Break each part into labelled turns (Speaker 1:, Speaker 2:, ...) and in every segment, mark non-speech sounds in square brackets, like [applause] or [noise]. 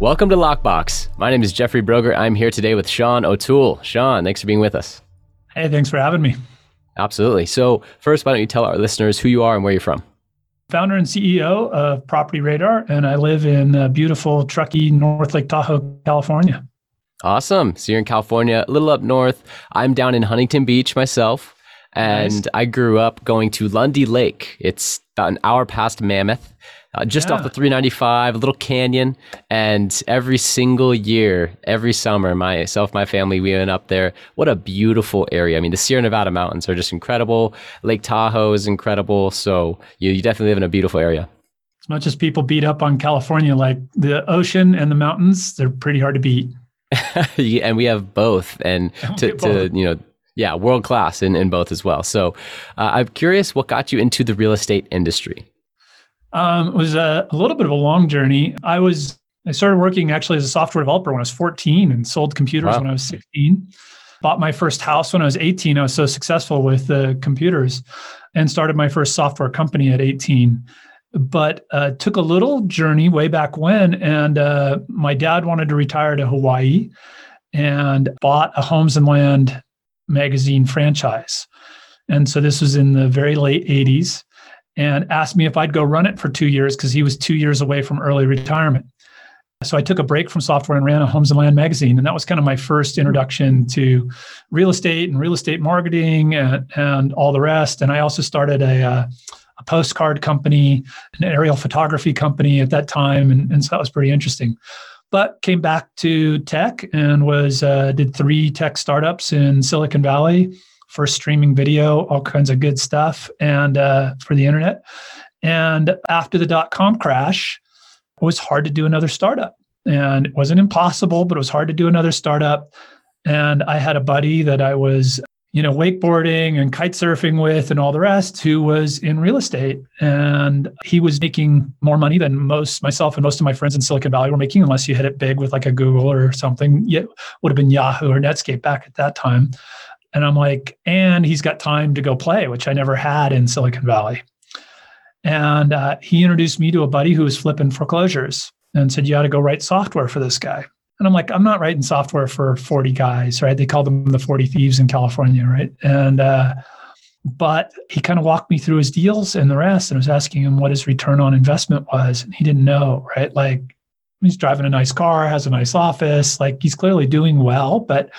Speaker 1: Welcome to Lockbox. My name is Jeffrey Broger. I'm here today with Sean O'Toole. Sean, thanks for being with us.
Speaker 2: Hey, thanks for having me.
Speaker 1: Absolutely. So, first, why don't you tell our listeners who you are and where you're from?
Speaker 2: Founder and CEO of Property Radar, and I live in uh, beautiful Truckee, North Lake Tahoe, California.
Speaker 1: Awesome. So, you're in California, a little up north. I'm down in Huntington Beach myself, and nice. I grew up going to Lundy Lake. It's about an hour past Mammoth uh, just yeah. off the 395, a little canyon. And every single year, every summer, myself, my family, we went up there. What a beautiful area. I mean, the Sierra Nevada mountains are just incredible. Lake Tahoe is incredible. So you, you definitely live in a beautiful area.
Speaker 2: As much as people beat up on California, like the ocean and the mountains, they're pretty hard to beat. [laughs]
Speaker 1: yeah, and we have both. And [laughs] to, to, you know, yeah, world class in, in both as well. So uh, I'm curious what got you into the real estate industry?
Speaker 2: Um, it was a, a, little bit of a long journey. I was I started working actually as a software developer when I was 14 and sold computers wow. when I was 16. Bought my first house when I was 18. I was so successful with the computers and started my first software company at 18. But uh, took a little journey way back when, and uh, my dad wanted to retire to Hawaii and bought a Homes and Land magazine franchise. And so this was in the very late 80s and asked me if I'd go run it for two years because he was two years away from early retirement. So I took a break from software and ran a Homes and Land magazine. And that was kind of my first introduction to real estate and real estate marketing and, and all the rest. And I also started a, uh, a postcard company, an aerial photography company at that time. And, and so that was pretty interesting. But came back to tech and was uh, did three tech startups in Silicon Valley for streaming video, all kinds of good stuff, and uh, for the internet. And after the dot com crash, it was hard to do another startup. And it wasn't impossible, but it was hard to do another startup. And I had a buddy that I was, you know, wakeboarding and kite surfing with and all the rest who was in real estate. And he was making more money than most, myself and most of my friends in Silicon Valley were making, unless you hit it big with like a Google or something. It would have been Yahoo or Netscape back at that time. And I'm like, and he's got time to go play, which I never had in Silicon Valley. And uh, he introduced me to a buddy who was flipping foreclosures and said, You ought to go write software for this guy. And I'm like, I'm not writing software for 40 guys, right? They called them the 40 thieves in California, right? And, uh, but he kind of walked me through his deals and the rest and I was asking him what his return on investment was. And he didn't know, right? Like he's driving a nice car, has a nice office, like he's clearly doing well, but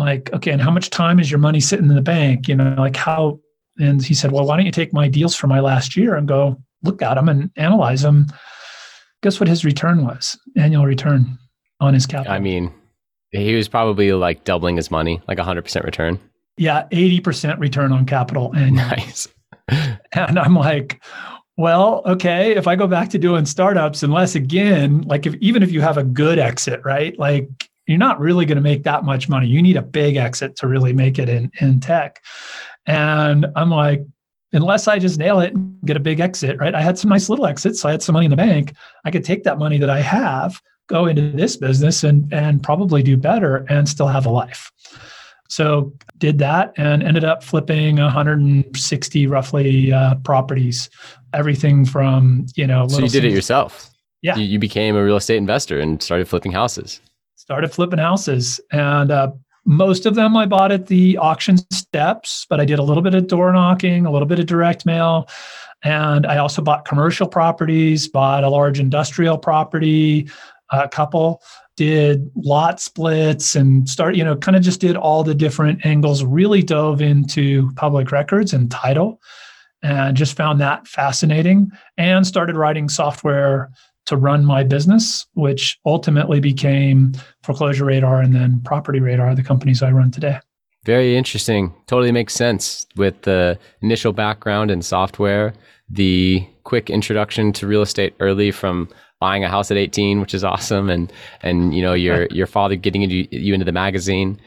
Speaker 2: like, okay, and how much time is your money sitting in the bank? You know, like how, and he said, well, why don't you take my deals for my last year and go look at them and analyze them? Guess what his return was? Annual return on his capital.
Speaker 1: I mean, he was probably like doubling his money, like 100% return.
Speaker 2: Yeah, 80% return on capital.
Speaker 1: And nice. [laughs]
Speaker 2: and I'm like, well, okay, if I go back to doing startups, unless again, like if even if you have a good exit, right? Like you're not really going to make that much money. You need a big exit to really make it in, in tech. And I'm like, unless I just nail it and get a big exit, right? I had some nice little exits. So I had some money in the bank. I could take that money that I have, go into this business and and probably do better and still have a life. So did that and ended up flipping 160 roughly uh, properties, everything from you know.
Speaker 1: So you did it yourself.
Speaker 2: Yeah,
Speaker 1: you, you became a real estate investor and started flipping houses
Speaker 2: started flipping houses. And uh, most of them I bought at the auction steps, but I did a little bit of door knocking, a little bit of direct mail. And I also bought commercial properties, bought a large industrial property, a couple, did lot splits and start, you know, kind of just did all the different angles, really dove into public records and title and just found that fascinating and started writing software to run my business, which ultimately became Foreclosure Radar and then Property Radar, the companies I run today.
Speaker 1: Very interesting. Totally makes sense with the initial background in software, the quick introduction to real estate early from buying a house at 18, which is awesome, and and you know your [laughs] your father getting into, you into the magazine,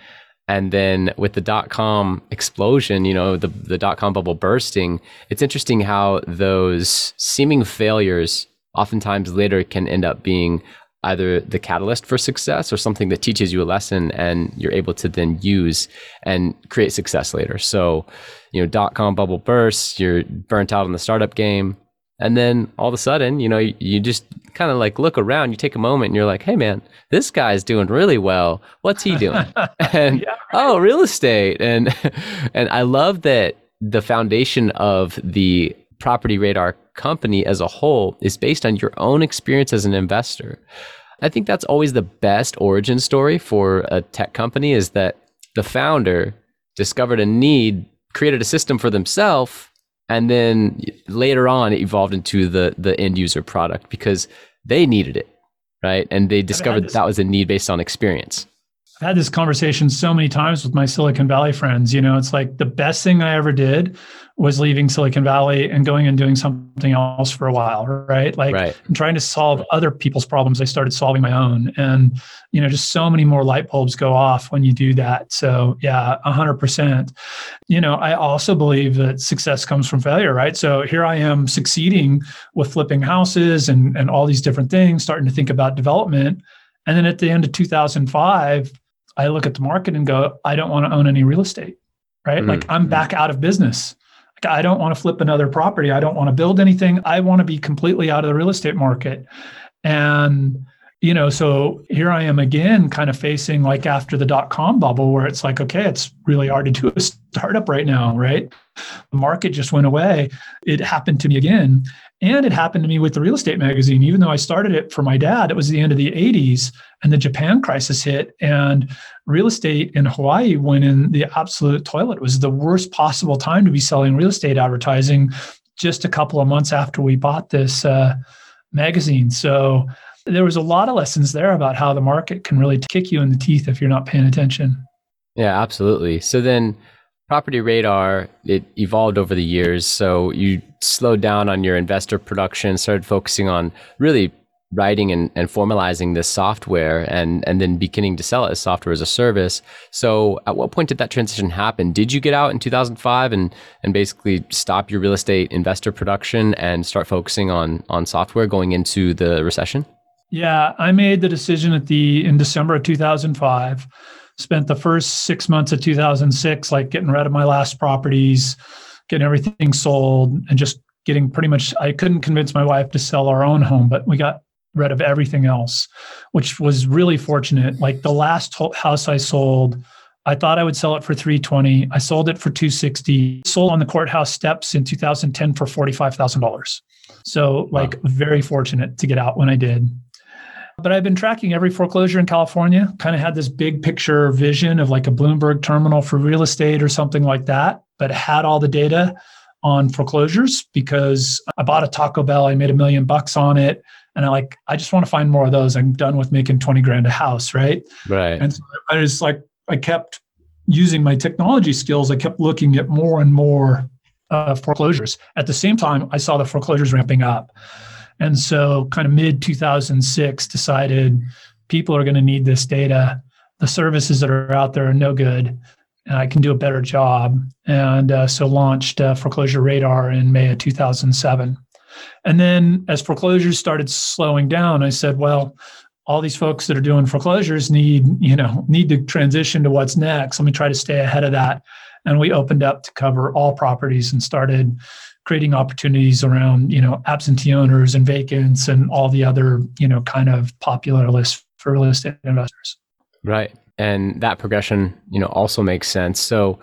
Speaker 1: and then with the dot com explosion, you know the the dot com bubble bursting. It's interesting how those seeming failures oftentimes later can end up being either the catalyst for success or something that teaches you a lesson and you're able to then use and create success later. So, you know, dot com bubble bursts, you're burnt out on the startup game. And then all of a sudden, you know, you, you just kind of like look around, you take a moment and you're like, hey man, this guy's doing really well. What's he doing? [laughs] [laughs] and yeah, right. oh, real estate. And [laughs] and I love that the foundation of the property radar company as a whole is based on your own experience as an investor. I think that's always the best origin story for a tech company is that the founder discovered a need, created a system for themselves, and then later on it evolved into the the end user product because they needed it, right? And they discovered that, that was a need based on experience.
Speaker 2: I've had this conversation so many times with my Silicon Valley friends. You know, it's like the best thing I ever did was leaving Silicon Valley and going and doing something else for a while, right? Like right. trying to solve other people's problems. I started solving my own. And, you know, just so many more light bulbs go off when you do that. So, yeah, 100%. You know, I also believe that success comes from failure, right? So here I am succeeding with flipping houses and, and all these different things, starting to think about development. And then at the end of 2005, I look at the market and go, I don't want to own any real estate, right? Mm-hmm. Like I'm back out of business. I don't want to flip another property. I don't want to build anything. I want to be completely out of the real estate market. And, you know, so here I am again, kind of facing like after the dot com bubble, where it's like, okay, it's really hard to do a startup right now, right? The market just went away. It happened to me again. And it happened to me with the real estate magazine. Even though I started it for my dad, it was the end of the 80s and the Japan crisis hit. And real estate in Hawaii went in the absolute toilet. It was the worst possible time to be selling real estate advertising just a couple of months after we bought this uh, magazine. So there was a lot of lessons there about how the market can really kick you in the teeth if you're not paying attention.
Speaker 1: Yeah, absolutely. So then Property Radar, it evolved over the years. So you slowed down on your investor production, started focusing on really writing and, and formalizing this software and, and then beginning to sell it as software as a service. So at what point did that transition happen? Did you get out in 2005 and, and basically stop your real estate investor production and start focusing on, on software going into the recession?
Speaker 2: Yeah, I made the decision at the in December of 2005 spent the first six months of 2006 like getting rid of my last properties getting everything sold and just getting pretty much i couldn't convince my wife to sell our own home but we got rid of everything else which was really fortunate. Like the last house i sold i thought i would sell it for 320 i sold it for 260 sold on the courthouse steps in 2010 for $45000 so like wow. very fortunate to get out when i did but I've been tracking every foreclosure in California, kind of had this big picture vision of like a Bloomberg terminal for real estate or something like that, but had all the data on foreclosures because I bought a Taco Bell, I made a million bucks on it. And I like, I just want to find more of those. I'm done with making 20 grand a house, right?
Speaker 1: Right.
Speaker 2: And so I just like, I kept using my technology skills. I kept looking at more and more uh, foreclosures. At the same time, I saw the foreclosures ramping up. And so, kind of mid 2006, decided people are going to need this data. The services that are out there are no good. I can do a better job. And uh, so, launched uh, Foreclosure Radar in May of 2007. And then, as foreclosures started slowing down, I said, well, all these folks that are doing foreclosures need, you know, need to transition to what's next. Let me try to stay ahead of that. And we opened up to cover all properties and started creating opportunities around you know absentee owners and vacants and all the other you know kind of popular lists for real estate investors.
Speaker 1: Right. And that progression you know also makes sense. So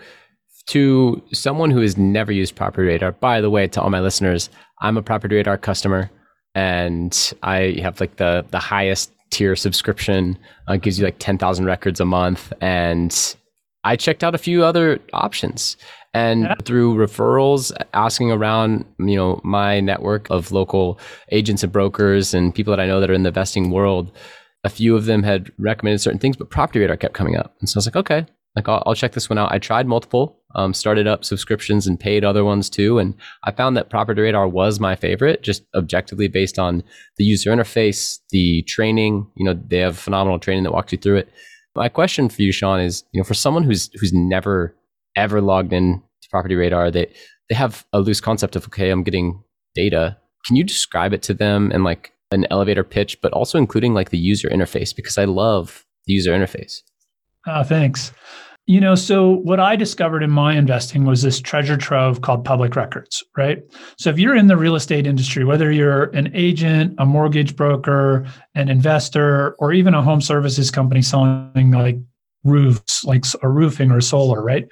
Speaker 1: to someone who has never used property radar by the way to all my listeners i'm a property radar customer and i have like the the highest tier subscription uh, gives you like 10,000 records a month. And I checked out a few other options and yeah. through referrals asking around you know my network of local agents and brokers and people that i know that are in the investing world a few of them had recommended certain things but property radar kept coming up and so i was like okay like i'll, I'll check this one out i tried multiple Um, started up subscriptions and paid other ones too. And I found that Property Radar was my favorite, just objectively based on the user interface, the training. You know, they have phenomenal training that walks you through it. My question for you, Sean, is you know, for someone who's who's never ever logged in to Property Radar, they they have a loose concept of okay, I'm getting data. Can you describe it to them in like an elevator pitch, but also including like the user interface? Because I love the user interface.
Speaker 2: Oh, thanks. You know, so what I discovered in my investing was this treasure trove called public records, right? So if you're in the real estate industry, whether you're an agent, a mortgage broker, an investor, or even a home services company selling like roofs, like a roofing or solar, right?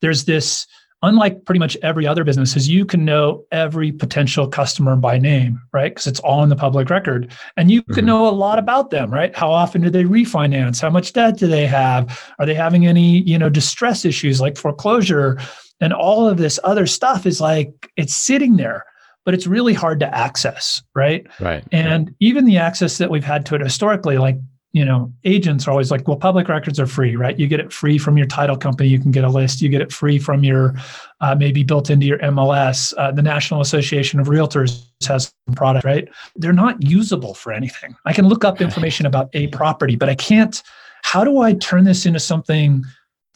Speaker 2: There's this unlike pretty much every other business is you can know every potential customer by name right? Because it's all in the public record. And you can mm-hmm. know a lot about them right? How often do they refinance? How much debt do they have? Are they having any you know distress issues like foreclosure? And all of this other stuff is like it's sitting there but it's really hard to access right
Speaker 1: right.
Speaker 2: And even the access that we've had to it historically like you know, agents are always like, well, public records are free, right? You get it free from your title company. You can get a list. You get it free from your, uh, maybe built into your MLS. Uh, the National Association of Realtors has some product, right? They're not usable for anything. I can look up information about a property, but I can't. How do I turn this into something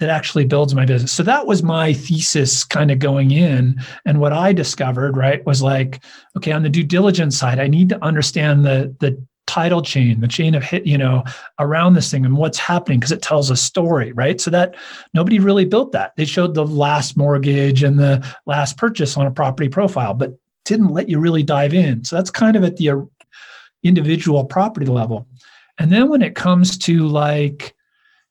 Speaker 2: that actually builds my business? So that was my thesis kind of going in. And what I discovered, right, was like, okay, on the due diligence side, I need to understand the the title chain, the chain of hit, you know, around this thing and what's happening because it tells a story, right? So that nobody really built that. They showed the last mortgage and the last purchase on a property profile, but didn't let you really dive in. So that's kind of at the uh, individual property level. And then when it comes to like,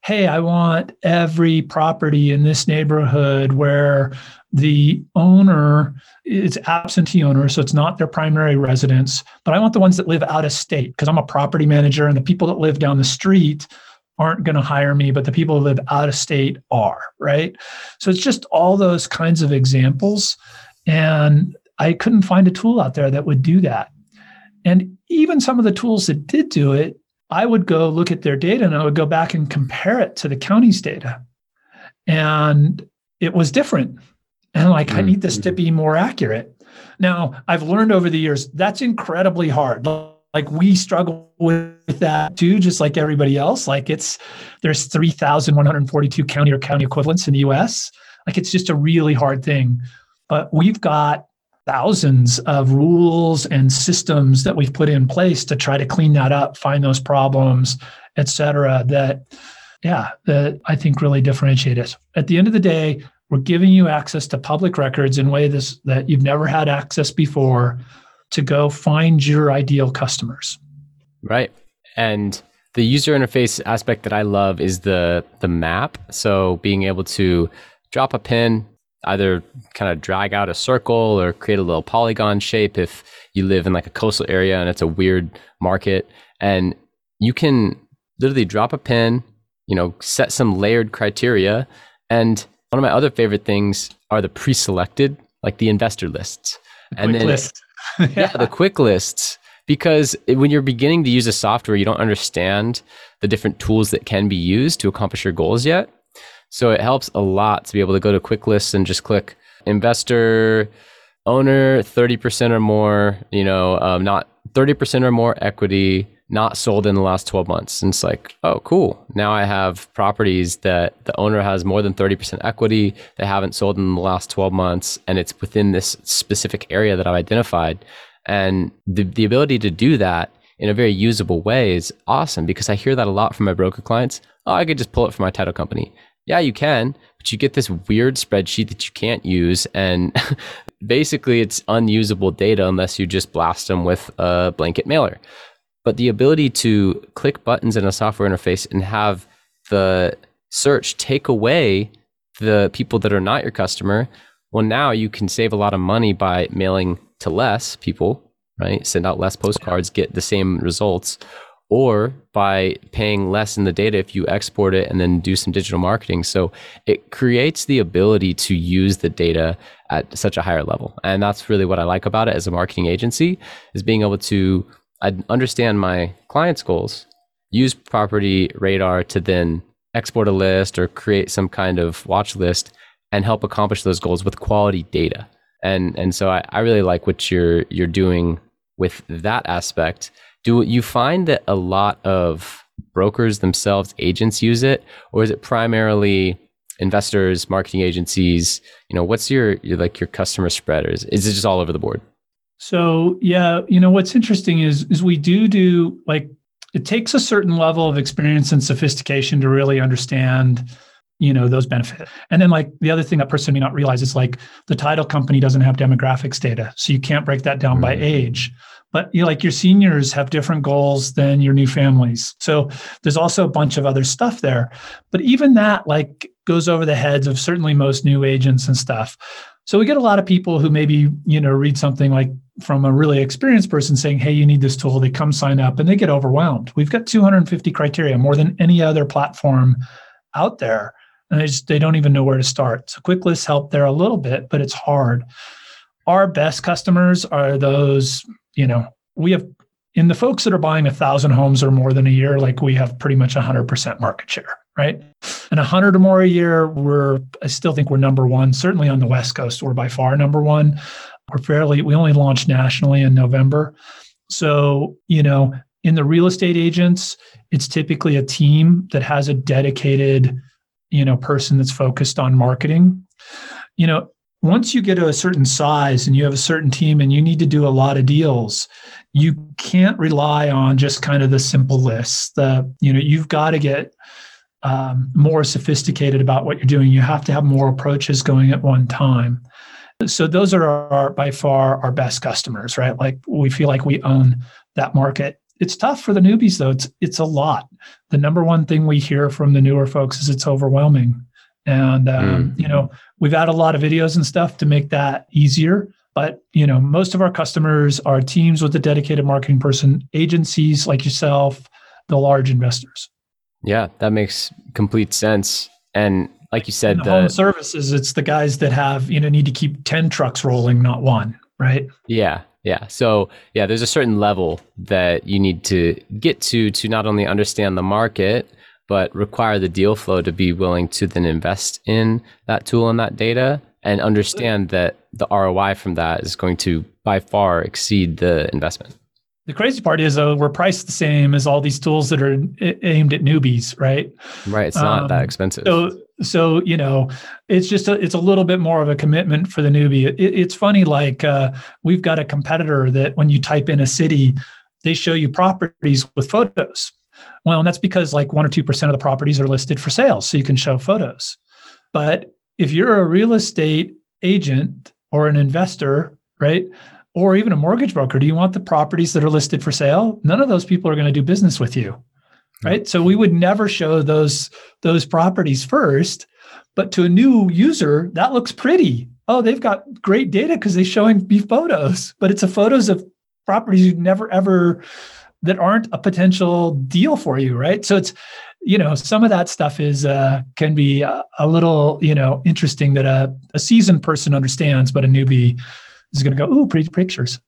Speaker 2: hey, I want every property in this neighborhood where the owner is absentee owner, so it's not their primary residence, but I want the ones that live out of state because I'm a property manager and the people that live down the street aren't going to hire me, but the people who live out of state are, right? So it's just all those kinds of examples. And I couldn't find a tool out there that would do that. And even some of the tools that did do it, I would go look at their data and I would go back and compare it to the county's data. And it was different and like, mm-hmm. I need this to mm-hmm. be more accurate. Now, I've learned over the years that's incredibly hard. Like we struggle with that too, just like everybody else. Like it's there's 3,142 county or county equivalents in the US. Like it's just a really hard thing. But we've got thousands of rules and systems that we've put in place to try to clean that up, find those problems, et cetera, that yeah, that I think really differentiate us. At the end of the day, we're giving you access to public records in ways that you've never had access before to go find your ideal customers.
Speaker 1: Right. And the user interface aspect that I love is the the map. So being able to drop a pin, either kind of drag out a circle or create a little polygon shape if you live in like a coastal area and it's a weird market. And you can literally drop a pin, you know, set some layered criteria and one of my other favorite things are the pre-selected, like the investor lists.
Speaker 2: The and then list.
Speaker 1: yeah. [laughs] yeah, the quick lists. Because when you're beginning to use a software, you don't understand the different tools that can be used to accomplish your goals yet. So it helps a lot to be able to go to quick lists and just click investor owner 30% or more, you know, um, not 30% or more equity, not sold in the last 12 months. And it's like, oh, cool. Now I have properties that the owner has more than 30% equity that haven't sold in the last 12 months. And it's within this specific area that I've identified. And the, the ability to do that in a very usable way is awesome because I hear that a lot from my broker clients. Oh, I could just pull it from my title company. Yeah, you can, but you get this weird spreadsheet that you can't use. And [laughs] basically, it's unusable data unless you just blast them with a blanket mailer. But the ability to click buttons in a software interface and have the search take away the people that are not your customer, well, now you can save a lot of money by mailing to less people, right? Send out less postcards, get the same results, or by paying less in the data if you export it and then do some digital marketing. So it creates the ability to use the data at such a higher level. And that's really what I like about it as a marketing agency is being able to understand my client's goals, use property radar to then export a list or create some kind of watch list and help accomplish those goals with quality data. And and so I, I really like what you're you're doing with that aspect. Do you find that a lot of brokers themselves, agents use it, or is it primarily investors, marketing agencies? You know, what's your, your like your customer spread, or is, is it just all over the board?
Speaker 2: So yeah, you know what's interesting is is we do do like it takes a certain level of experience and sophistication to really understand you know those benefits and then like the other thing that person may not realize is like the title company doesn't have demographics data so you can't break that down mm-hmm. by age but you like your seniors have different goals than your new families. So there's also a bunch of other stuff there. But even that like goes over the heads of certainly most new agents and stuff. So we get a lot of people who maybe you know read something like from a really experienced person saying hey you need this tool. They come sign up and they get overwhelmed. We've got 250 criteria more than any other platform out there. And they just they don't even know where to start. So quick lists help there a little bit, but it's hard. Our best customers are those, you know, we have in the folks that are buying a thousand homes or more than a year, like we have pretty much 100% market share, right? And 100 or more a year, we're, I still think we're number one. Certainly on the West Coast, we're by far number one. We're fairly, we only launched nationally in November. So, you know, in the real estate agents, it's typically a team that has a dedicated you know person that's focused on marketing you know once you get to a certain size and you have a certain team and you need to do a lot of deals you can't rely on just kind of the simple lists the you know you've got to get um, more sophisticated about what you're doing. You have to have more approaches going at one time. So those are our, by far our best customers right? Like we feel like we own that market. It's tough for the newbies though. It's it's a lot. The number one thing we hear from the newer folks is it's overwhelming, and um, mm. you know we've added a lot of videos and stuff to make that easier. But you know most of our customers are teams with a dedicated marketing person, agencies like yourself, the large investors.
Speaker 1: Yeah, that makes complete sense. And like you said,
Speaker 2: the, the home services, it's the guys that have you know need to keep ten trucks rolling, not one, right?
Speaker 1: Yeah, yeah. So yeah, there's a certain level that you need to get to to not only understand the market, but require the deal flow to be willing to then invest in that tool and that data and understand that the ROI from that is going to by far exceed the investment.
Speaker 2: The crazy part is, though, we're priced the same as all these tools that are aimed at newbies, right?
Speaker 1: Right. It's not um, that expensive.
Speaker 2: So, so you know, it's just a, it's a little bit more of a commitment for the newbie. It, it's funny, like uh, we've got a competitor that when you type in a city, they show you properties with photos. Well, and that's because like one or two percent of the properties are listed for sale, so you can show photos. But if you're a real estate agent or an investor, right? or even a mortgage broker, do you want the properties that are listed for sale? None of those people are going to do business with you. Hmm. Right. So we would never show those those properties first. But to a new user, that looks pretty. Oh, they've got great data because they're showing me photos, but it's a photos of properties you've never ever that aren't a potential deal for you, right? So it's you know some of that stuff is uh, can be a, a little you know interesting that a, a seasoned person understands, but a newbie is going to go, ooh, pretty pictures.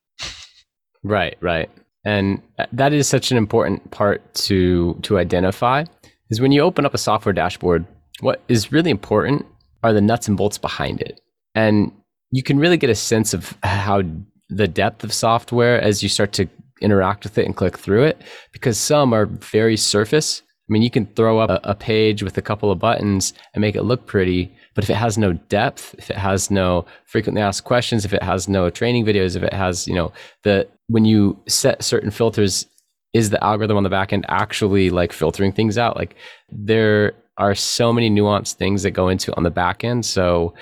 Speaker 1: Right, right. And that is such an important part to to identify is when you open up a software dashboard, what is really important are the nuts and bolts behind it. And you can really get a sense of how the depth of software as you start to interact with it and click through it because some are very surface. I mean, you can throw up a, a page with a couple of buttons and make it look pretty, but if it has no depth, if it has no frequently asked questions, if it has no training videos, if it has, you know, the when you set certain filters, is the algorithm on the back end actually like filtering things out? Like there are so many nuanced things that go into on the back end. So,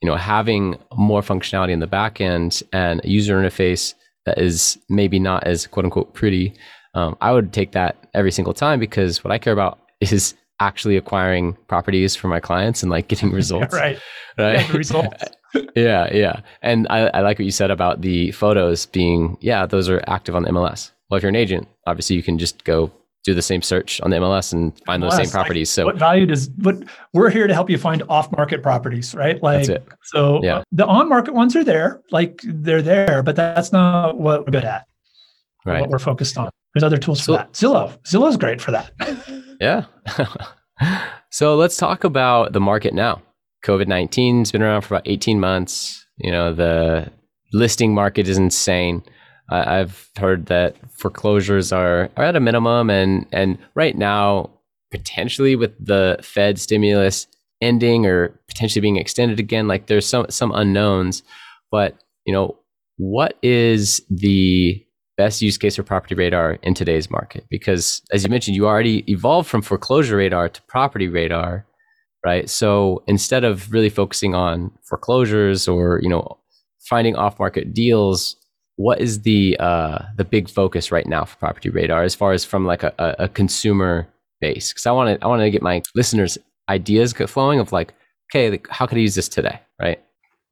Speaker 1: you know, having more functionality in the back end and a user interface that is maybe not as quote unquote pretty, um, I would take that every single time because what I care about [laughs] is actually acquiring properties for my clients and like getting [laughs] results.
Speaker 2: right.
Speaker 1: Right.
Speaker 2: Yeah, results. [laughs]
Speaker 1: yeah. Yeah. And I, I like what you said about the photos being, yeah, those are active on the MLS. Well, if you're an agent, obviously you can just go do the same search on the MLS and find MLS, those same properties. Like, so
Speaker 2: what value does what we're here to help you find off market properties, right? Like so yeah. the on market ones are there, like they're there, but that's not what we're good at. Right. What we're focused on. There's other tools for that. Zillow. Zillow's great for that. [laughs]
Speaker 1: yeah. [laughs] so let's talk about the market now. COVID 19 has been around for about 18 months. You know, the listing market is insane. Uh, I've heard that foreclosures are, are at a minimum. And, and right now, potentially with the Fed stimulus ending or potentially being extended again, like there's some, some unknowns. But, you know, what is the best use case for property radar in today's market because as you mentioned you already evolved from foreclosure radar to property radar right so instead of really focusing on foreclosures or you know finding off market deals what is the uh, the big focus right now for property radar as far as from like a, a consumer base because i want to i want to get my listeners ideas flowing of like okay how could i use this today right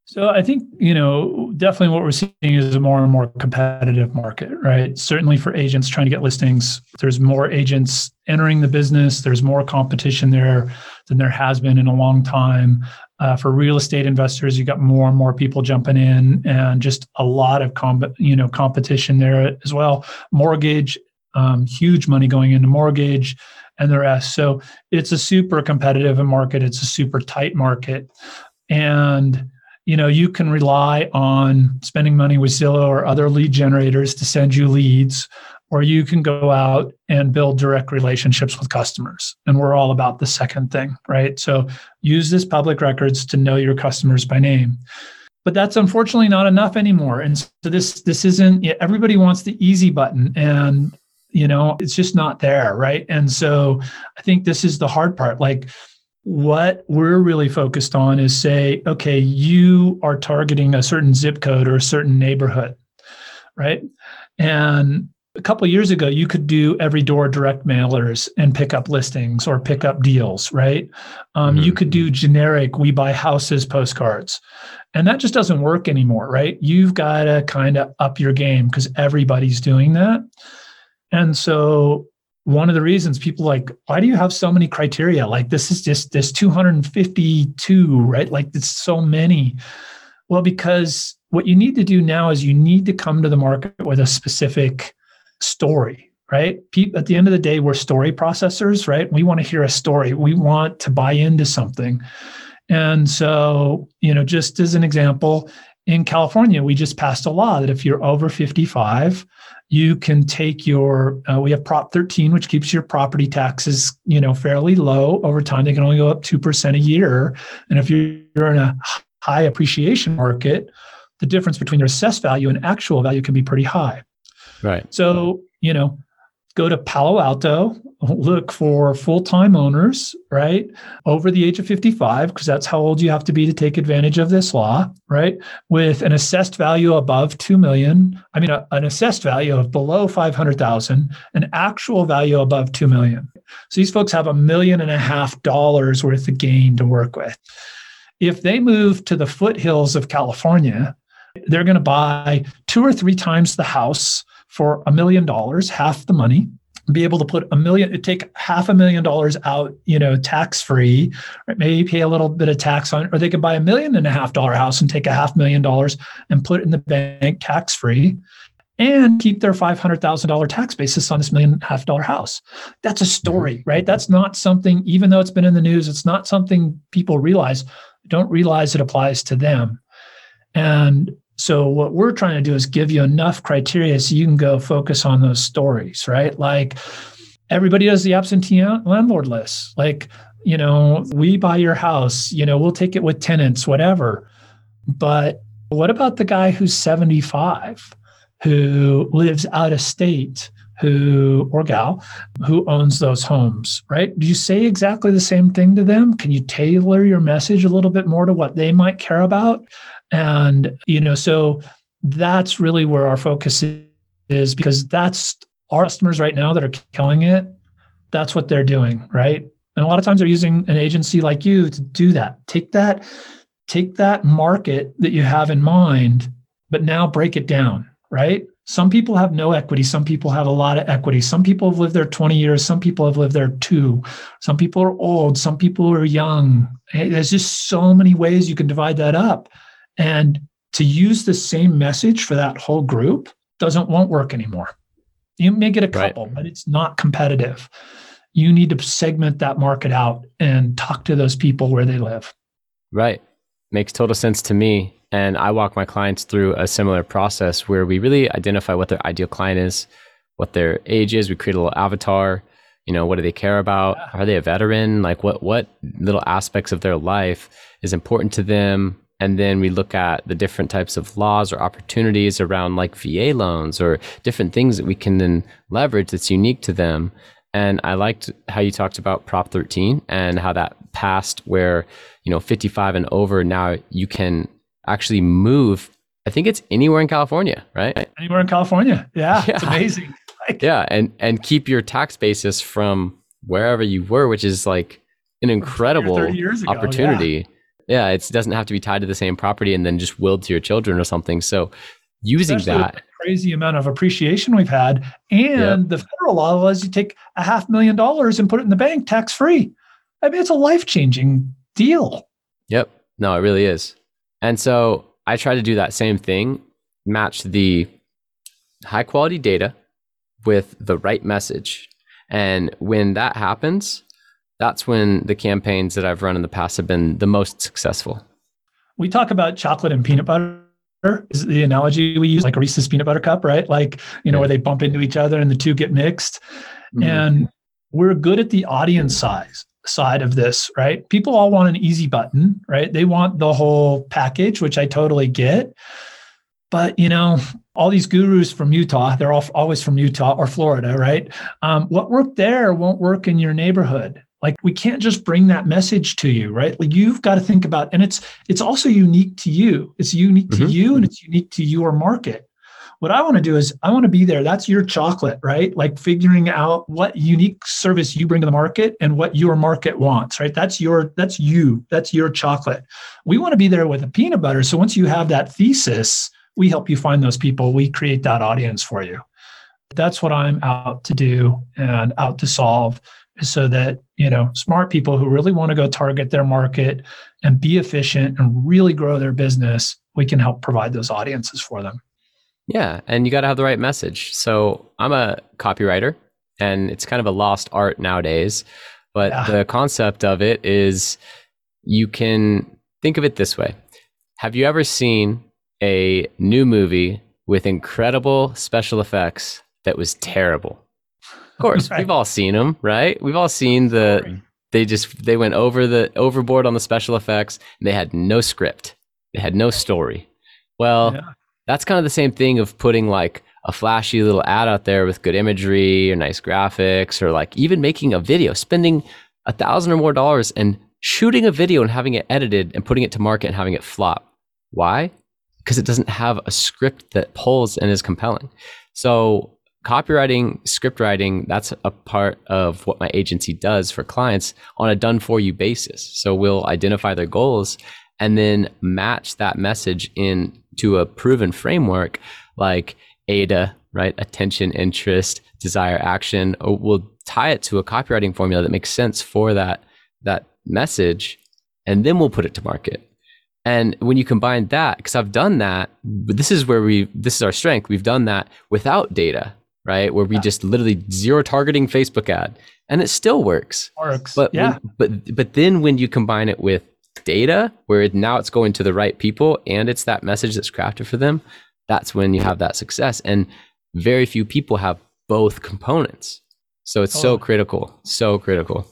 Speaker 2: so I think, you know, definitely what we're seeing is a more and more competitive market, right? Certainly for agents trying to get listings, there's more agents entering the business. There's more competition there than there has been in a long time. Uh, for real estate investors, you got more and more people jumping in, and just a lot of you know competition there as well. Mortgage, um, huge money going into mortgage, and the rest. So it's a super competitive market. It's a super tight market, and you know you can rely on spending money with zillow or other lead generators to send you leads or you can go out and build direct relationships with customers. And we're all about the second thing right? So use this public records to know your customers by name. But that's unfortunately not enough anymore. And so this this isn't everybody wants the easy button and you know it's just not there right? And so i think this is the hard part. Like what we're really focused on is say, okay, you are targeting a certain zip code or a certain neighborhood, right? And a couple years ago, you could do every door direct mailers and pick up listings or pick up deals, right? Um, mm-hmm. You could do generic we buy houses postcards. And that just doesn't work anymore, right? You've got to kind of up your game because everybody's doing that. And so one of the reasons people like why do you have so many criteria like this is just this 252 right like it's so many well because what you need to do now is you need to come to the market with a specific story right? At the end of the day we're story processors right? We want to hear a story. We want to buy into something. And so you know just as an example in california we just passed a law that if you're over 55 you can take your uh, we have prop 13 which keeps your property taxes you know fairly low over time. They can only go up 2% a year. And if you're in a high appreciation market the difference between your assessed value and actual value can be pretty high
Speaker 1: right
Speaker 2: so you know go to Palo Alto, look for full time owners, right? Over the age of 55, because that's how old you have to be to take advantage of this law, right? With an assessed value above 2 million, I mean, a, an assessed value of below 500,000, an actual value above 2 million. So these folks have a million and a half dollars worth of gain to work with. If they move to the foothills of California, they're going to buy two or three times the house for a million dollars, half the money, be able to put a million, take half a million dollars out, you know, tax free, right? maybe pay a little bit of tax on, or they could buy a million and a half dollar house and take a half million dollars and put it in the bank tax free and keep their $500,000 tax basis on this million and a half dollar house. That's a story, mm-hmm. right? That's not something, even though it's been in the news, it's not something people realize, don't realize it applies to them. And so what we're trying to do is give you enough criteria so you can go focus on those stories, right? Like everybody does the absentee landlord list. Like, you know, we buy your house, you know, we'll take it with tenants, whatever. But what about the guy who's 75 who lives out of state? Who or gal who owns those homes, right? Do you say exactly the same thing to them? Can you tailor your message a little bit more to what they might care about? And, you know, so that's really where our focus is because that's our customers right now that are killing it. That's what they're doing, right? And a lot of times they're using an agency like you to do that. Take that, take that market that you have in mind, but now break it down, right? Some people have no equity. Some people have a lot of equity. Some people have lived there 20 years. Some people have lived there two. Some people are old. Some people are young. There's just so many ways you can divide that up. And to use the same message for that whole group doesn't won't work anymore. You may get a couple, right. but it's not competitive. You need to segment that market out and talk to those people where they live.
Speaker 1: Right. Makes total sense to me. And I walk my clients through a similar process where we really identify what their ideal client is, what their age is. We create a little avatar. You know, what do they care about? Are they a veteran? Like what what little aspects of their life is important to them? And then we look at the different types of laws or opportunities around like VA loans or different things that we can then leverage that's unique to them. And I liked how you talked about Prop 13 and how that passed where, you know, 55 and over now you can actually move. I think it's anywhere in California, right?
Speaker 2: Anywhere in California. Yeah. yeah. It's amazing. [laughs]
Speaker 1: Like, yeah. And, and keep your tax basis from wherever you were, which is like an incredible opportunity. Yeah. yeah. It doesn't have to be tied to the same property and then just willed to your children or something. So using Especially that
Speaker 2: crazy amount of appreciation we've had and yep. the federal law allows you to take a half million dollars and put it in the bank tax free i mean it's a life-changing deal
Speaker 1: yep no it really is and so I try to do that same thing, match the high quality data with the right message. And when that happens, that's when the campaigns that I've run in the past have been the most successful.
Speaker 2: We talk about chocolate and peanut butter is the analogy we use, like Reese's peanut butter cup, right? Like, you know, yeah. where they bump into each other and the two get mixed. Mm-hmm. And we're good at the audience size side of this, right? People all want an easy button, right? They want the whole package, which I totally get. But, you know, all these gurus from Utah, they're all always from Utah or Florida, right? Um, what worked there won't work in your neighborhood. Like we can't just bring that message to you, right? Like you've got to think about, and it's it's also unique to you. It's unique to mm-hmm. you and it's unique to your market. What I want to do is I want to be there. That's your chocolate, right? Like figuring out what unique service you bring to the market and what your market wants, right? That's your that's you. That's your chocolate. We want to be there with a peanut butter. So once you have that thesis, we help you find those people. We create that audience for you. That's what I'm out to do and out to solve so that you know smart people who really want to go target their market and be efficient and really grow their business we can help provide those audiences for them
Speaker 1: yeah, and you got to have the right message. So I'm a copywriter, and it's kind of a lost art nowadays. But yeah. the concept of it is you can think of it this way Have you ever seen a new movie with incredible special effects that was terrible? Of course, [laughs] right. we've all seen them, right? We've all seen the they just they went over the overboard on the special effects and they had no script. They had no story. Well, yeah that's kind of the same thing of putting like a flashy little ad out there with good imagery or nice graphics or like even making a video, spending a thousand or more dollars and shooting a video and having it edited and putting it to market and having it flop. Why? Because it doesn't have a script that pulls and is compelling. So copywriting, script writing, that's a part of what my agency does for clients on a done for you basis. So we'll identify their goals and then match that message in to a proven framework like AIDA, right? Attention, interest, desire, action. Uh, we'll tie it to a copywriting formula that makes sense for that that message, and then we'll put it to market. And when you combine that, because I've done that, but this is where we this is our strength. We've done that without data, right? Where we yeah. just literally zero targeting Facebook ad, and it still works.
Speaker 2: Works,
Speaker 1: but
Speaker 2: yeah.
Speaker 1: When, but but then when you combine it with data where it, now it's going to the right people and it's that message that's crafted for them, that's when you have that success. And very few people have both components. So it's oh. so critical, so critical.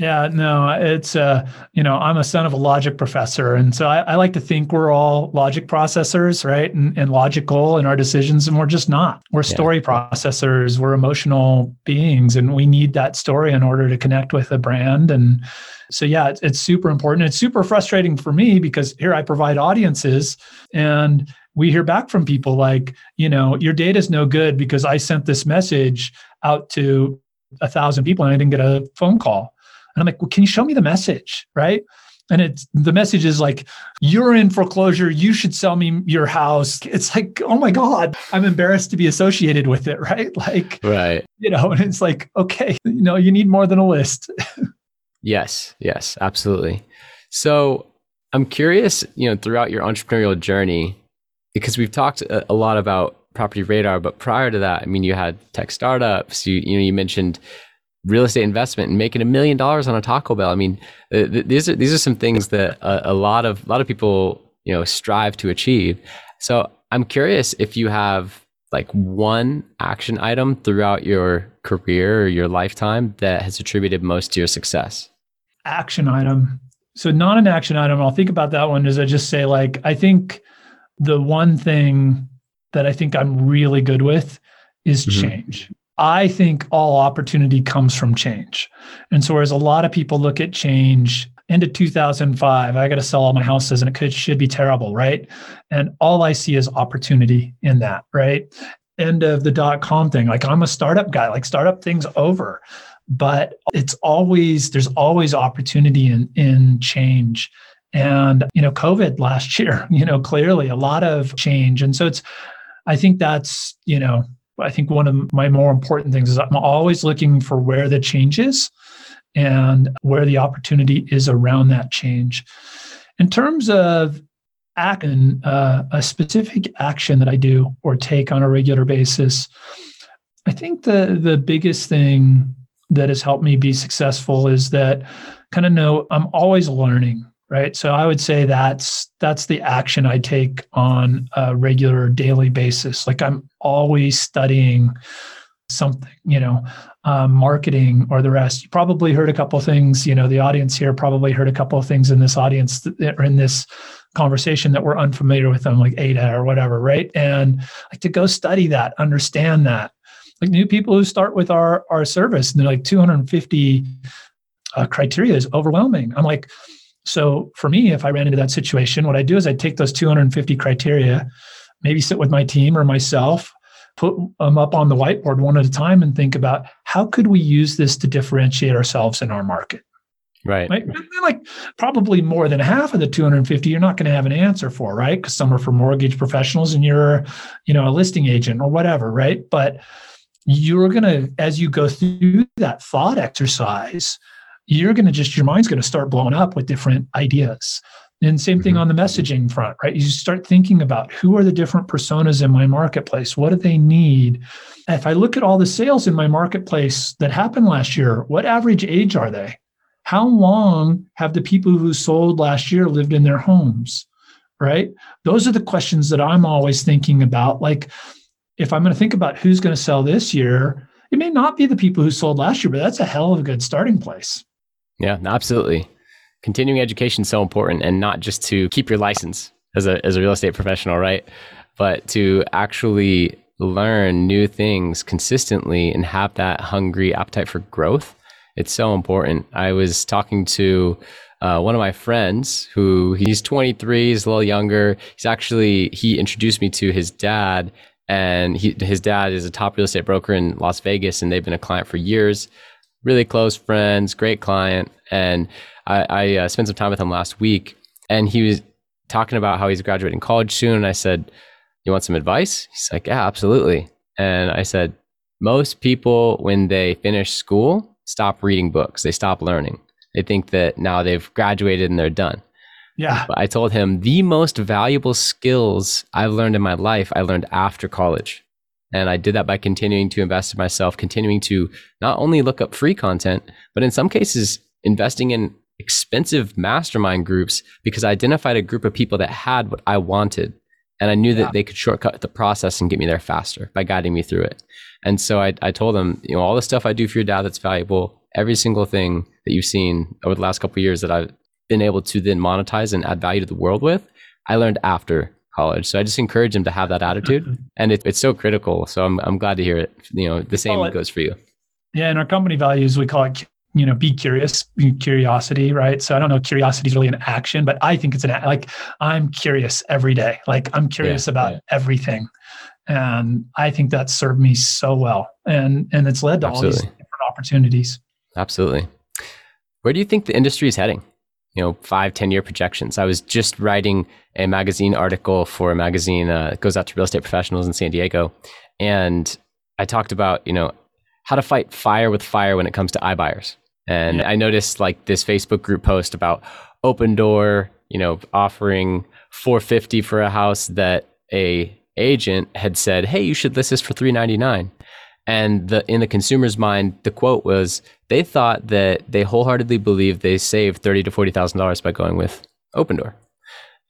Speaker 2: Yeah, no, it's uh, you know, I'm a son of a logic professor, and so I, I like to think we're all logic processors, right? And, and, logical in our decisions, and we're just not. We're story yeah. processors. We're emotional beings, and we need that story in order to connect with a brand. And so, yeah, it's, it's super important. It's super frustrating for me because here I provide audiences, and we hear back from people like, you know, your data is no good because I sent this message out to a thousand people and I didn't get a phone call and I'm like, well, can you show me the message? Right. And it's the message is like, you're in foreclosure. You should sell me your house. It's like, oh my God, I'm embarrassed to be associated with it. [laughs] Right. Like,
Speaker 1: right.
Speaker 2: You know, and it's like, okay, you know, you need more than a list. [laughs]
Speaker 1: yes. Yes. Absolutely. So I'm curious, you know, throughout your entrepreneurial journey, because we've talked a, lot about property radar, but prior to that, I mean, you had tech startups, you, you know, you mentioned real estate investment and making a million dollars on a Taco Bell. I mean, uh, th- these are these are some things that a, a, lot of a lot of people you know strive to achieve. So I'm curious if you have like one action item throughout your career or your lifetime that has attributed most to your success.
Speaker 2: Action item. So not an action item. I'll think about that one. Is I just say like I think the one thing that I think I'm really good with is mm-hmm. change. I think all opportunity comes from change. And so, whereas a lot of people look at change into 2005, I got to sell all my houses and it could, should be terrible, right? And all I see is opportunity in that, right? End of the dot com thing. Like, I'm a startup guy, like, startup things over. But it's always, there's always opportunity in, in change. And, you know, COVID last [laughs] year, you know, clearly a lot of change. And so it's, I think that's, you know, I think one of my more important things is I'm always looking for where the change is and where the opportunity is around that change. In terms of action, uh, a specific action that I do or take on a regular basis, I think the the biggest thing that has helped me be successful is that kind of know I'm always learning right? So i would say that's that's the action i take on a regular daily basis. Like i'm always studying something you know um, marketing or the rest. You probably heard a couple things you know the audience here probably heard a couple of things in this audience that, or in this conversation that we're unfamiliar with them like ada or whatever right? And like to go study that understand that. Like new people who start with our our service and they're like 250 uh, criteria is overwhelming. I'm like so for me, if I ran into that situation, what I do is I take those 250 criteria, maybe sit with my team or myself, put them up on the whiteboard one at a time and think about how could we use this to differentiate ourselves in our market.
Speaker 1: Right.
Speaker 2: right? Like probably more than half of the 250 you're not going to have an answer for, right? Because some are for mortgage professionals and you're, you know, a listing agent or whatever, right? But you're going to, as you go through that thought exercise, you're going to just your mind's going to start blowing up with different ideas. And same thing mm-hmm. on the messaging front right? You start thinking about who are the different personas in my marketplace? What do they need? If i look at all the sales in my marketplace that happened last year what average age are they? How long have the people who sold last year lived in their homes right? Those are the questions that i'm always thinking about. Like if i'm going to think about who's going to sell this year it may not be the people who sold last year but that's a hell of a good starting place
Speaker 1: yeah, absolutely. Continuing education is so important and not just to keep your license as a, as a real estate professional, right? But to actually learn new things consistently and have that hungry appetite for growth. It's so important. I was talking to uh, one of my friends who he's 23, he's a little younger. He's actually, he introduced me to his dad and he, his dad is a top real estate broker in Las Vegas and they've been a client for years really close friends, great client. And I, I uh, spent some time with him last week, and he was talking about how he's graduating college soon. And I said, "You want some advice?" He's like, "Yeah, absolutely." And I said, "Most people, when they finish school, stop reading books. They stop learning. They think that now they've graduated and they're done."
Speaker 2: Yeah.
Speaker 1: But I told him the most valuable skills I've learned in my life, I learned after college. And I did that by continuing to invest in myself, continuing to not only look up free content, but in some cases, investing in expensive mastermind groups because I identified a group of people that had what I wanted. And I knew yeah. that they could shortcut the process and get me there faster by guiding me through it. And so I, I told them, you know, all the stuff I do for your dad that's valuable, every single thing that you've seen over the last couple years that I've been able to then monetize and add value to the world with, I learned after college. So I just encourage them to have that attitude, mm-hmm. and it, it's so critical. So I'm I'm glad to hear it. You know, the same it, goes for you.
Speaker 2: Yeah, in our company values, we call it you know be curious, curiosity, right? So I don't know, curiosity is really an action, but I think it's an like I'm curious every day. Like I'm curious yeah, about yeah. everything, and I think that served me so well, and and it's led to Absolutely. all these different opportunities.
Speaker 1: Absolutely. Where do you think the industry is heading? You know, five, 10 year projections. I was just writing a magazine article for a magazine uh, that goes out to real estate professionals in San Diego. And I talked about, you know, how to fight fire with fire when it comes to iBuyers. And yeah. I noticed like this Facebook group post about Opendoor, you know, offering 450 for a house that a agent had said, "Hey, you should list this for 399." And the in the consumer's mind, the quote was they thought that they wholeheartedly believed they saved thirty to forty thousand dollars by going with Opendoor.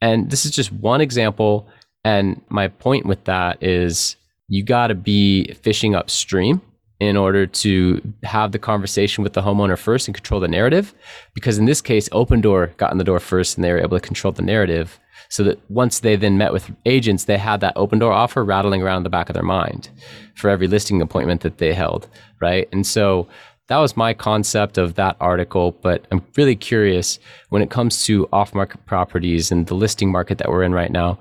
Speaker 1: And this is just one example. And my point with that is you got to be fishing upstream in order to have the conversation with the homeowner first and control the narrative. Because in this case, Opendoor got in the door first and they were able to control the narrative. So that once they then met with agents, they had that Opendoor offer rattling around the back of their mind for every listing appointment that they held. Right. And so that was my concept of that article. But I'm really curious when it comes to off market properties and the listing market that we're in right now,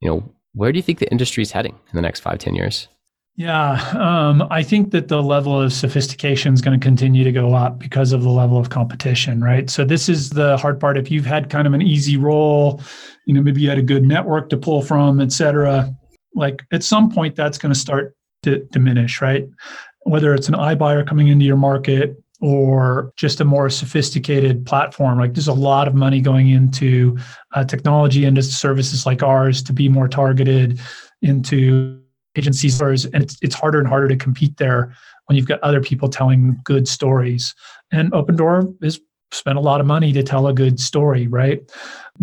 Speaker 1: you know, where do you think the industry is heading in the next five, ten years?
Speaker 2: Yeah, um, I think that the level of sophistication is going to continue to go up because of the level of competition, right? So this is the hard part. If you've had kind of an easy role, you know, maybe you had a good network to pull from, et cetera. Like at some point, that's going to start to diminish, right? Whether it's an iBuyer coming into your market or just a more sophisticated platform. Like there's a lot of money going into uh, technology and services like ours to be more targeted into agencies and it's, it's harder and harder to compete there when you've got other people telling good stories. And Opendoor is spent a lot of money to tell a good story right?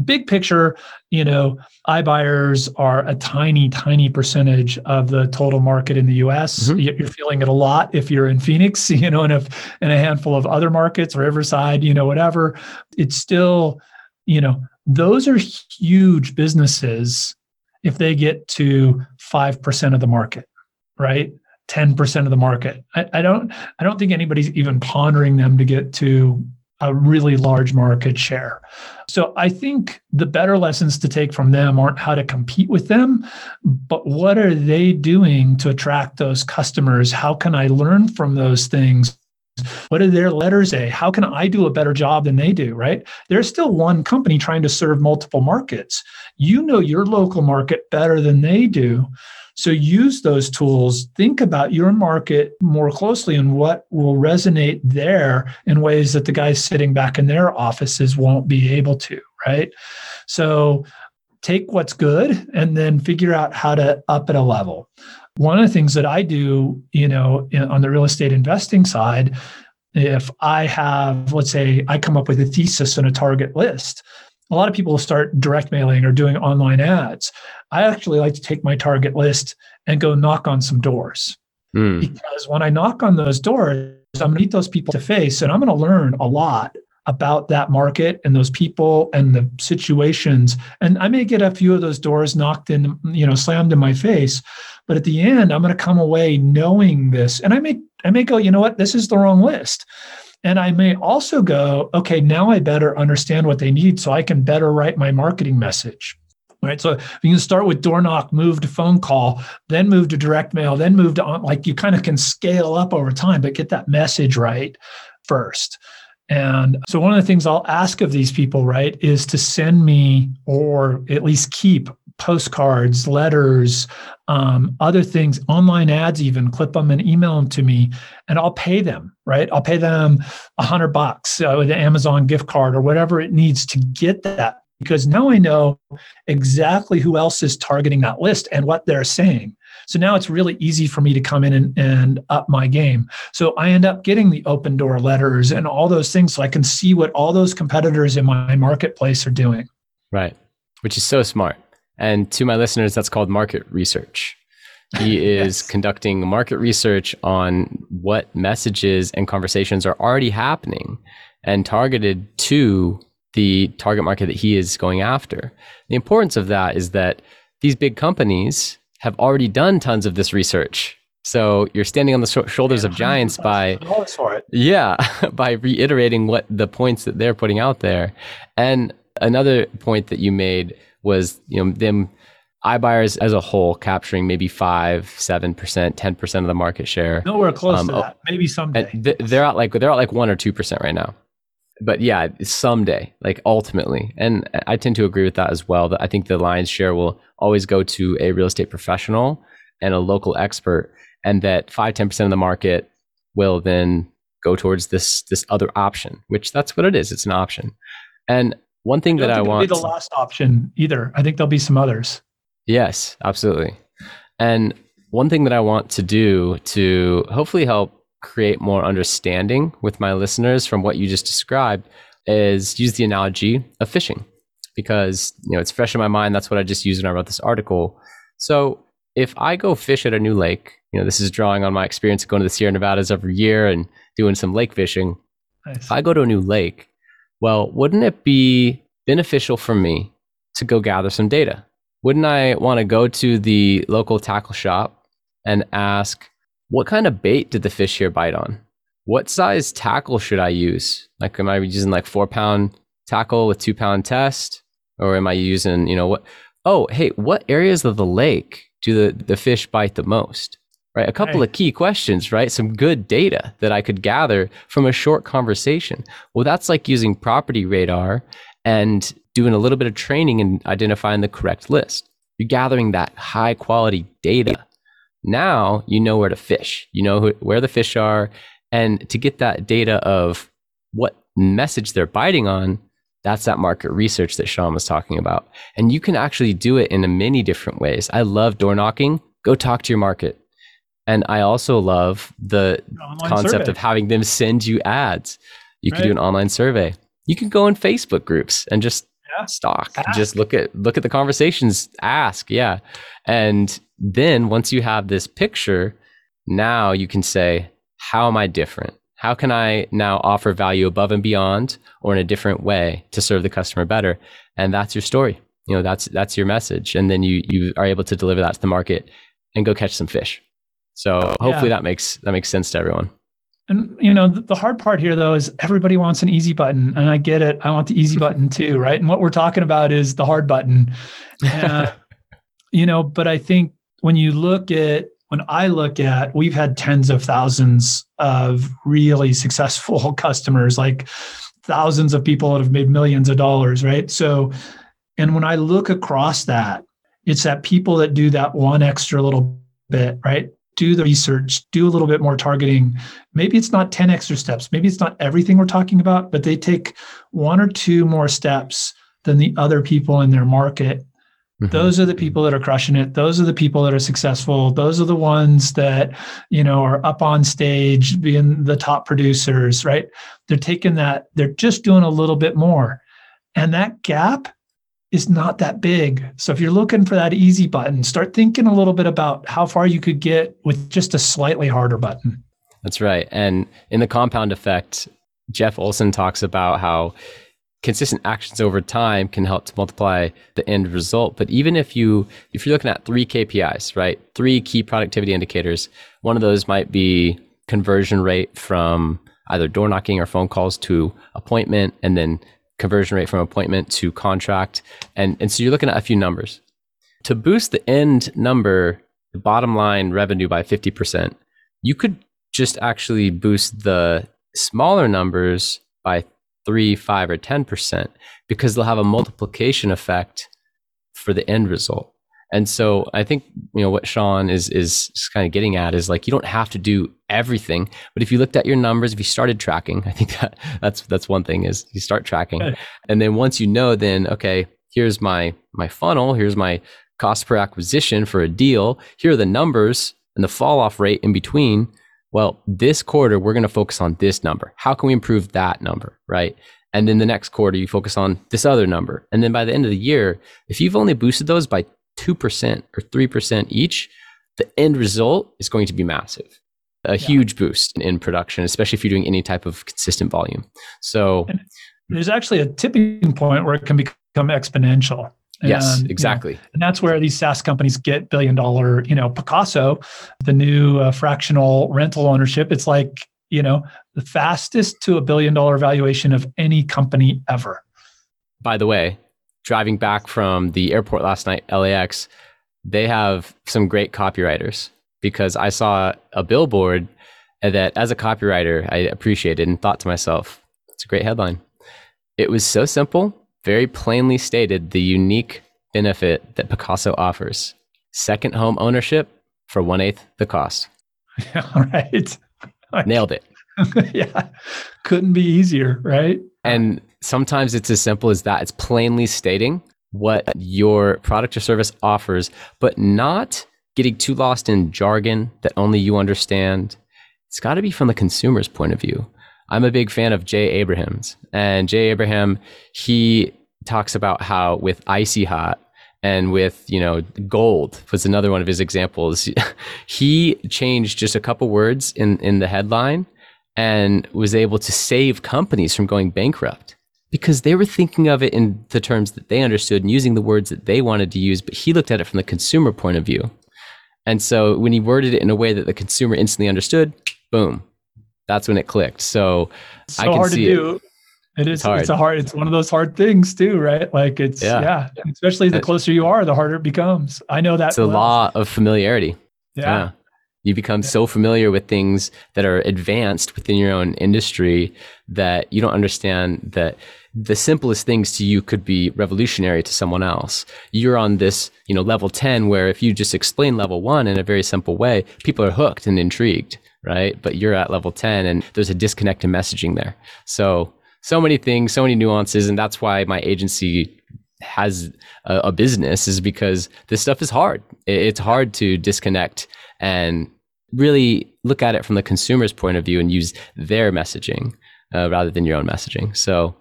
Speaker 2: Big picture you know iBuyers are a tiny tiny percentage of the total market in the us mm-hmm. you're feeling it a lot if you're in phoenix [laughs] you know and if in a handful of other markets riverside you know whatever. It's still you know those are huge businesses if they get to 5% of the market, right? 10% of the market. I, I, don't I don't think anybody's even pondering them to get to a really large market share. So I think the better lessons to take from them aren't how to compete with them, but what are they doing to attract those customers? How can I learn from those things what do their letters say? How can I do a better job than they do, right? There's still one company trying to serve multiple markets. You know your local market better than they do. So use those tools. Think about your market more closely and what will resonate there in ways that the guys sitting back in their offices won't be able to, right? So take what's good and then figure out how to up it a level one of the things that I do, you know, on the real estate investing side, if I have, let's say, I come up with a thesis and a target list, a lot of people start direct mailing or doing online ads. I actually like to take my target list and go knock on some doors. Mm. Because when I knock on those doors, I'm going to meet those people to face and I'm going to learn a lot about that market and those people and the situations. And I may get a few of those doors knocked in, you know, slammed in my face, but at the end, I'm going to come away knowing this. And I may, I may go, you know what, this is the wrong list. And I may also go, okay, now I better understand what they need so I can better write my marketing message. Right. So you can start with door knock, move to phone call, then move to direct mail, then move to like you kind of can scale up over time, but get that message right first. And so, one of the things I'll ask of these people, right, is to send me or at least keep postcards, letters, um, other things, online ads, even clip them and email them to me, and I'll pay them, right? I'll pay them a hundred bucks uh, with an Amazon gift card or whatever it needs to get that because now I know exactly who else is targeting that list and what they're saying. So now it's really easy for me to come in and, and up my game. So I end up getting the Opendoor letters and all those things so I can see what all those competitors in my marketplace are doing.
Speaker 1: Right. Which is so smart. And to my listeners, that's called market research. He [laughs] is yes. conducting market research on what messages and conversations are already happening and targeted to the target market that he is going after. The importance of that is that these big companies have already done tons of this research. So you're standing on the sh- shoulders of giants by yeah, [laughs] by reiterating what the points that they're putting out there. And another point that you made was, you know, them iBuyers as a whole capturing maybe five, seven percent, ten percent of the market share.
Speaker 2: Nowhere close um, to that. Maybe someday.
Speaker 1: Th- they're at like they're at like one or two percent right now but yeah, someday, like ultimately. And I tend to agree with that as well. That I think the lion's share will always go to a real estate professional and a local expert, and that 5 10% of the market will then go towards this this other option, which that's what it is. It's an option. And one thing
Speaker 2: I
Speaker 1: that I want to
Speaker 2: be the last option either. I think there'll be some others.
Speaker 1: Yes, absolutely. And one thing that I want to do to hopefully help create more understanding with my listeners from what you just described is use the analogy of fishing because you know it's fresh in my mind that's what I just used when I wrote this article. So if I go fish at a new lake, you know, this is drawing on my experience of going to the Sierra Nevadas every year and doing some lake fishing. Nice. If I go to a new lake, well, wouldn't it be beneficial for me to go gather some data? Wouldn't I want to go to the local tackle shop and ask, what kind of bait did the fish here bite on? What size tackle should I use? Like, am I using like four pound tackle with two pound test? Or am I using, you know, what? Oh, hey, what areas of the lake do the, the fish bite the most? Right? A couple of key questions, right? Some good data that I could gather from a short conversation. Well, that's like using property radar and doing a little bit of training and identifying the correct list. You're gathering that high quality data. Now you know where to fish. You know who, where the fish are. And to get that data of what message they're biting on, that's that market research that Sean was talking about. And you can actually do it in many different ways. I love door knocking. Go talk to your market. And I also love the online concept survey. of having them send you ads. You right. can do an online survey. You can go in Facebook groups and just yeah. stalk. Ask. Just look at look at the conversations, ask, yeah. And then once you have this picture, now you can say, how am I different? How can I now offer value above and beyond or in a different way to serve the customer better? And that's your story. You know, that's that's your message. And then you you are able to deliver that to the market and go catch some fish. So hopefully yeah. that makes that makes sense to everyone.
Speaker 2: And you know, the hard part here though is everybody wants an easy button, and I get it. I want the easy button [laughs] too, right? And what we're talking about is the hard button. Uh, [laughs] you know, but I think when you look at when I look at, we've had tens of thousands of really successful [laughs] customers, like thousands of people that have made millions of dollars, right? So, and when I look across that, it's that people that do that one extra little bit, right? Do the research, do a little bit more targeting. Maybe it's not 10 extra steps, maybe it's not everything we're talking about, but they take one or two more steps than the other people in their market Mm-hmm. Those are the people that are crushing it. Those are the people that are successful. Those are the ones that, you know, are up on stage being the top producers, right? They're taking that, they're just doing a little bit more. And that gap is not that big. So if you're looking for that easy button, start thinking a little bit about how far you could get with just a slightly harder button.
Speaker 1: That's right. And in the compound effect, Jeff Olson talks about how consistent actions over time can help to multiply the end result but even if you if you're looking at three kpis right three key productivity indicators one of those might be conversion rate from either door knocking or phone calls to appointment and then conversion rate from appointment to contract and and so you're looking at a few numbers to boost the end number the bottom line revenue by 50% you could just actually boost the smaller numbers by three, five, or 10% because they'll have a multiplication effect for the end result. And so I think you know what Sean is is kind of getting at is like you don't have to do everything, but if you looked at your numbers, if you started tracking, [laughs] I think that that's that's one thing is you start tracking, and then once you know, then okay, here's my my funnel, here's my cost per acquisition for a deal, here are the numbers and the fall off rate in between well, this quarter, we're going to focus on this number. How can we improve that number? Right. And then the next quarter, you focus on this other number. And then by the end of the year, if you've only boosted those by 2% or 3% each, the end result is going to be massive. A yeah. huge boost in, in, production, especially if you're doing any type of consistent volume. So
Speaker 2: and there's actually a tipping point where it can become exponential.
Speaker 1: Yes, exactly.
Speaker 2: You know, and that's where these SaaS companies get billion dollar, you know, Pacaso, the new uh, fractional rental ownership. It's like, you know, the fastest to a billion dollar valuation of any company ever.
Speaker 1: By the way, driving back from the airport last night, LAX, they have some great copywriters because I saw a billboard that as a copywriter, I appreciated and thought to myself, it's a great headline. It was so simple very plainly stated the unique benefit that Pacaso offers second home ownership for one eighth the cost. [laughs]
Speaker 2: Yeah, right.
Speaker 1: Nailed it. [laughs]
Speaker 2: yeah. Couldn't be easier, right?
Speaker 1: And sometimes it's as simple as that. It's plainly stating what your product or service offers, but not getting too lost in jargon that only you understand. It's got to be from the consumer's point of view. I'm a big fan of Jay Abrahams, and Jay Abraham, he talks about how with Icy Hot and with you know gold was another one of his examples. [laughs] he changed just a couple words in in the headline and was able to save companies from going bankrupt because they were thinking of it in the terms that they understood and using the words that they wanted to use, but he looked at it from the consumer point of view. And so when he worded it in a way that the consumer instantly understood, boom, that's when it clicked. So,
Speaker 2: so I can hard see to do. It. It is. It's, hard. it's a hard. It's one of those hard things too, right? Like it's yeah. yeah. Especially the closer you are, the harder it becomes. I know that.
Speaker 1: It's a law of familiarity.
Speaker 2: Yeah. yeah.
Speaker 1: You become so familiar with things that are advanced within your own industry that you don't understand that the simplest things to you could be revolutionary to someone else. You're on this, you know, level 10 where if you just explain level 1 in a very simple way, people are hooked and intrigued, right? But you're at level 10 and there's a disconnect in messaging there. So, so many things, so many nuances and that's why my agency has a, a business is because this stuff is hard. It's hard to disconnect and really look at it from the consumer's point of view and use their messaging uh, rather than your own messaging. So,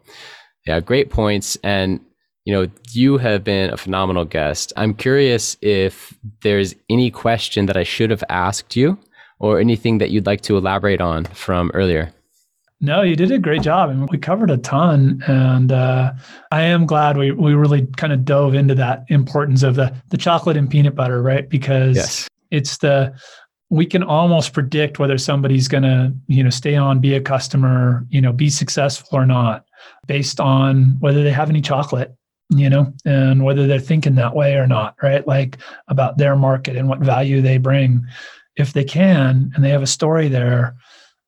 Speaker 1: yeah, great points. And you know, you have been a phenomenal guest. I'm curious if there's any question that I should have asked you or anything that you'd like to elaborate on from earlier.
Speaker 2: No, you did a great job. I and mean, we covered a ton. And uh, I am glad we, we really kind of dove into that importance of the, the chocolate and peanut butter, right? Because yes it's the we can almost predict whether somebody's going to you know stay on be a customer you know be successful or not based on whether they have any chocolate you know and whether they're thinking that way or not right like about their market and what value they bring if they can and they have a story there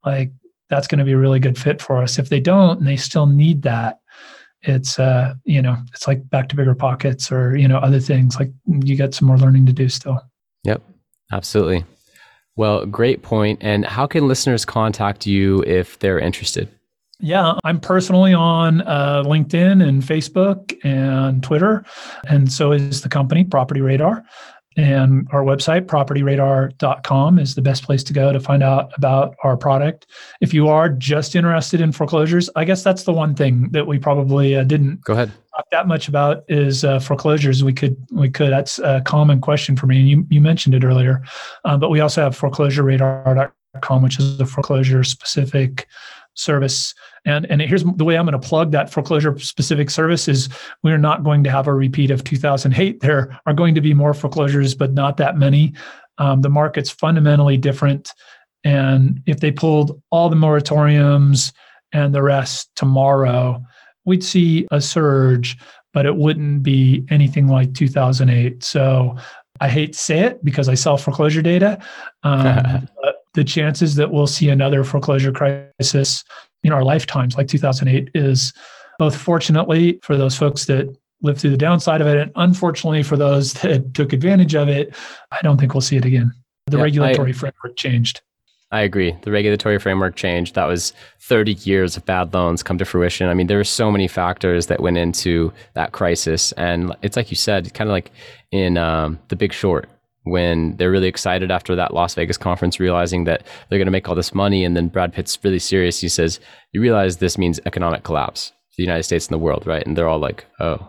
Speaker 2: like that's going to be a really good fit for us if they don't and they still need that it's uh you know it's like back to BiggerPockets or you know other things like you got some more learning to do still
Speaker 1: yep Absolutely. Well, great point. And how can listeners contact you if they're interested?
Speaker 2: Yeah, I'm personally on uh, LinkedIn and Facebook and Twitter. And so is the company, Property Radar. And our website, propertyradar.com, is the best place to go to find out about our product. If you are just interested in foreclosures, I guess that's the one thing that we probably uh, didn't
Speaker 1: go ahead
Speaker 2: talk that much about is uh, foreclosures. We could, we could. That's a common question for me, and you you mentioned it earlier. Uh, but we also have foreclosureradar.com, which is a foreclosure specific service. And and here's the way i'm going to plug that foreclosure specific service is we're not going to have a repeat of 2008 there are going to be more foreclosures but not that many. Um, the market's fundamentally different. And if they pulled all the moratoriums and the rest tomorrow we'd see a surge but it wouldn't be anything like 2008 so I hate to say it because I sell foreclosure data. Um, [laughs] but the chances that we'll see another foreclosure crisis in our lifetimes, like 2008, is both fortunately for those folks that lived through the downside of it, and unfortunately for those [laughs] that took advantage of it, I don't think we'll see it again. The yeah, regulatory I, framework changed.
Speaker 1: I agree. The regulatory framework changed. That was 30 years of bad loans come to fruition. I mean, there were so many factors that went into that crisis. And it's like you said, kind of like in um, The Big Short when they're really excited after that Las Vegas conference, realizing that they're going to make all this money. And then Brad Pitt's really serious. He says, You realize this means economic collapse for the United States and the world, right? And they're all like, Oh.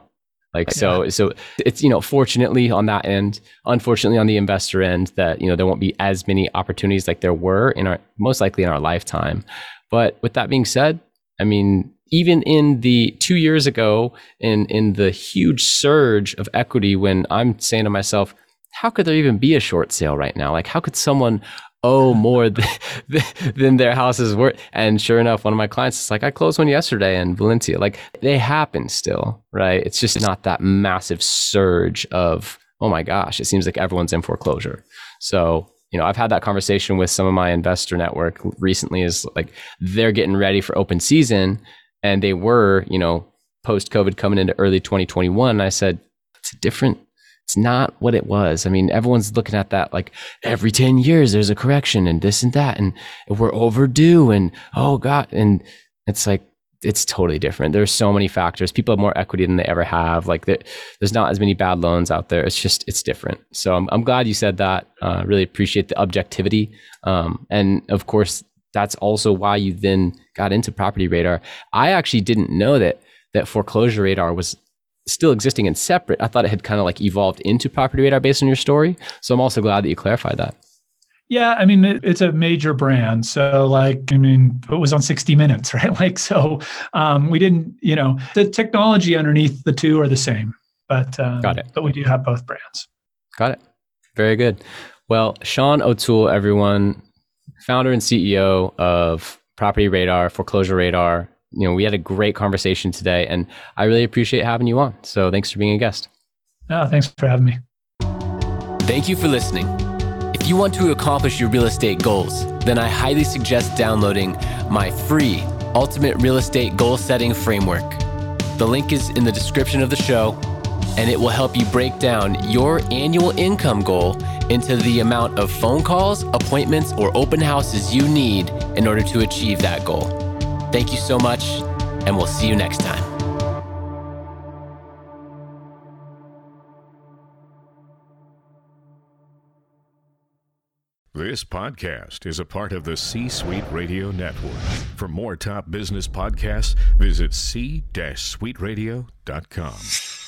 Speaker 1: Like so, so it's you know, fortunately on that end, unfortunately on the investor end, that you know there won't be as many opportunities like there were in our most likely in our lifetime. But with that being said, I mean, even in the two years ago, in in the huge surge of equity, when I'm saying to myself, how could there even be a short sale right now? Like, how could someone owe more than their house is worth? And sure enough, one of my clients is like, I closed one yesterday in Valencia. Like, they happen still, right? It's just not that massive surge of, oh my gosh, it seems like everyone's in foreclosure. So, you know, I've had that conversation with some of my investor network recently is like they're getting ready for open season and they were, you know, post COVID coming into early 2021. I said, it's a different it's not what it was. I mean, everyone's looking at that like every 10 years there's a correction and this and that and we're overdue and oh god and it's like it's totally different. There's so many factors. People have more equity than they ever have. Like there's not as many bad loans out there. It's just it's different. So I'm I'm glad you said that. Uh, really appreciate the objectivity. Um, and of course, that's also why you then got into Property Radar. I actually didn't know that that Foreclosure Radar was still existing and separate. I thought it had kind of like evolved into Property Radar based on your story. So I'm also glad that you clarified that.
Speaker 2: Yeah, I mean it, it's a major brand, so like I mean it was on 60 Minutes, [laughs] right? Like so, um, we didn't, you know, the technology underneath the two are the same, but um,
Speaker 1: got it.
Speaker 2: But we do have both brands.
Speaker 1: Got it. Very good. Well, Sean O'Toole, everyone, founder and CEO of Property Radar, Foreclosure Radar. You know, we had a great conversation today, and I really appreciate having you on. So thanks for being a guest.
Speaker 2: Oh, thanks for having me.
Speaker 1: Thank you for listening. If you want to accomplish your real estate goals, then I highly suggest downloading my free Ultimate Real Estate Goal Setting Framework. The link is in the description of the show, and it will help you break down your annual income goal into the amount of phone calls, appointments, or open houses you need in order to achieve that goal. Thank you so much, and we'll see you next time.
Speaker 3: This podcast is a part of the C Suite Radio Network. For more top business podcasts, visit c-suiteradio.com.